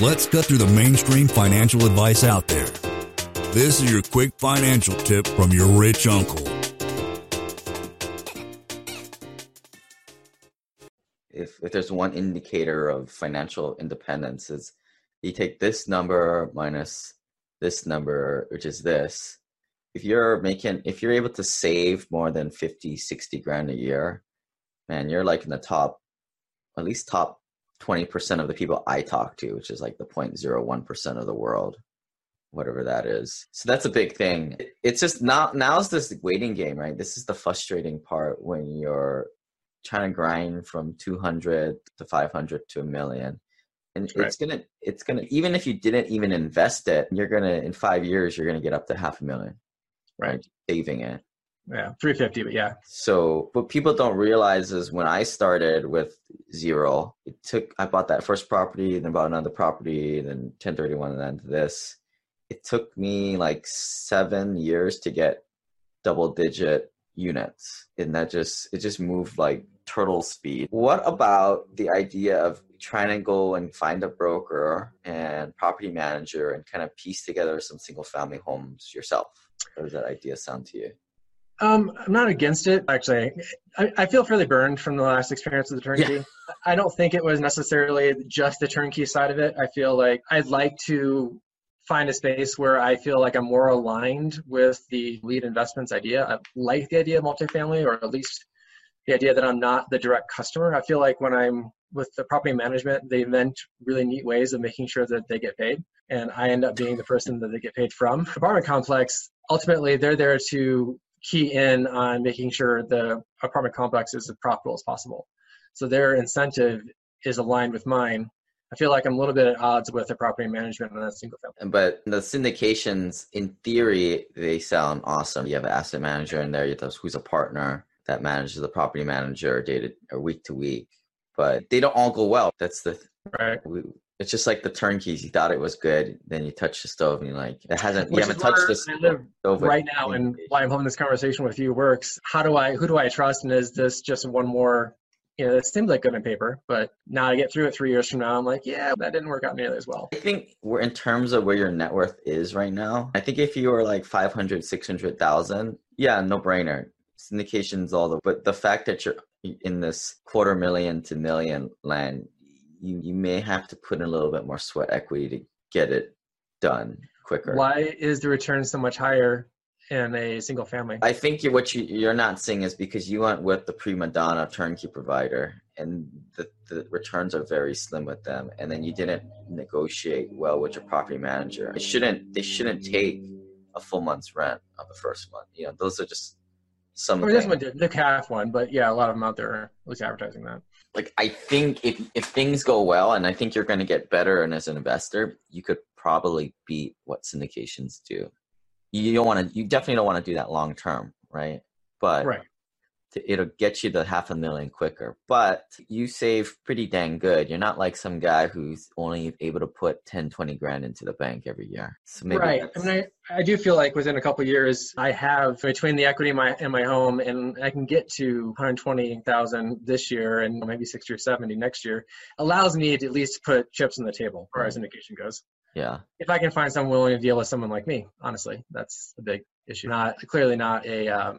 Let's cut through the mainstream financial advice out there. This is your quick financial tip from your rich uncle. If, if there's one indicator of financial independence is you take this number minus this number, which is this. If you're making, if you're able to save more than 50, 60 grand a year, man, you're like in the top, at least top 20% of the people I talk to, which is like the 0.01% of the world, whatever that is. So that's a big thing. It's just now, now's this waiting game, right? This is the frustrating part when you're trying to grind from 200 to 500 to a million and right. it's gonna it's gonna even if you didn't even invest it you're gonna in five years you're gonna get up to half a million right saving it yeah 350 but yeah so what people don't realize is when i started with zero. It took i bought that first property then bought another property then 1031 and then this. It took me like seven years to get double digit units and that just it just moved like turtle speed. What about the idea of trying to go and find a broker and property manager and kind of piece together some single family homes yourself? How does that idea sound to you um, I'm not against it. Actually, I, I, feel fairly burned from the last experience with the turnkey. Yeah. I don't think it was necessarily just the turnkey side of it. I feel like I'd like to find a space where I feel like I'm more aligned with the lead investments idea. I like the idea of multifamily, or at least the idea that I'm not the direct customer. I feel like when I'm with the property management, they invent really neat ways of making sure that they get paid. And I end up being the person that they get paid from. Apartment complex, ultimately, they're there to key in on making sure the apartment complex is as profitable as possible. So their incentive is aligned with mine. I feel like I'm a little bit at odds with the property management on a single family. But the syndications, in theory, they sound awesome. You have an asset manager in there, you have who's a partner that manages the property manager day to or week to week. But they don't all go well. That's the right. We, it's just like the turnkeys. You thought it was good, then you touch the stove and you're like, it hasn't. Which you haven't touched this. Live right now, and why I'm having this conversation with you works. How do I? Who do I trust? And is this just one more? You know, it seems like good on paper, but now I get through it three years from now. I'm like, yeah, that didn't work out nearly as well. I think we're in terms of where your net worth is right now. I think if you were like 500, 600,000, yeah, no brainer syndications all the but the fact that you're in this quarter million to million land you you may have to put in a little bit more sweat equity to get it done quicker. Why is the return so much higher in a single family? I think what you, you're not seeing is because you went with the prima donna turnkey provider and the, the returns are very slim with them. And then you didn't negotiate well with your property manager. It shouldn't they shouldn't take a full month's rent of the first month. You know those are just some. I mean, this one did. Nick half one, but yeah, a lot of them out there are at least advertising that. Like I think if if things go well, and I think you're going to get better, and as an investor, you could probably beat what syndications do. You don't want to. You definitely don't want to do that long term, right? But right it'll get you the half a million quicker. But you save pretty dang good. You're not like some guy who's only able to put 10, 20 grand into the bank every year. So right. I mean, I, I do feel like within a couple years, I have between the equity in my, in my home and I can get to 120,000 this year and maybe 60 or 70 next year allows me to at least put chips on the table as far as syndication goes. Yeah. If I can find someone willing to deal with someone like me, honestly, that's a big issue. Not clearly not a um,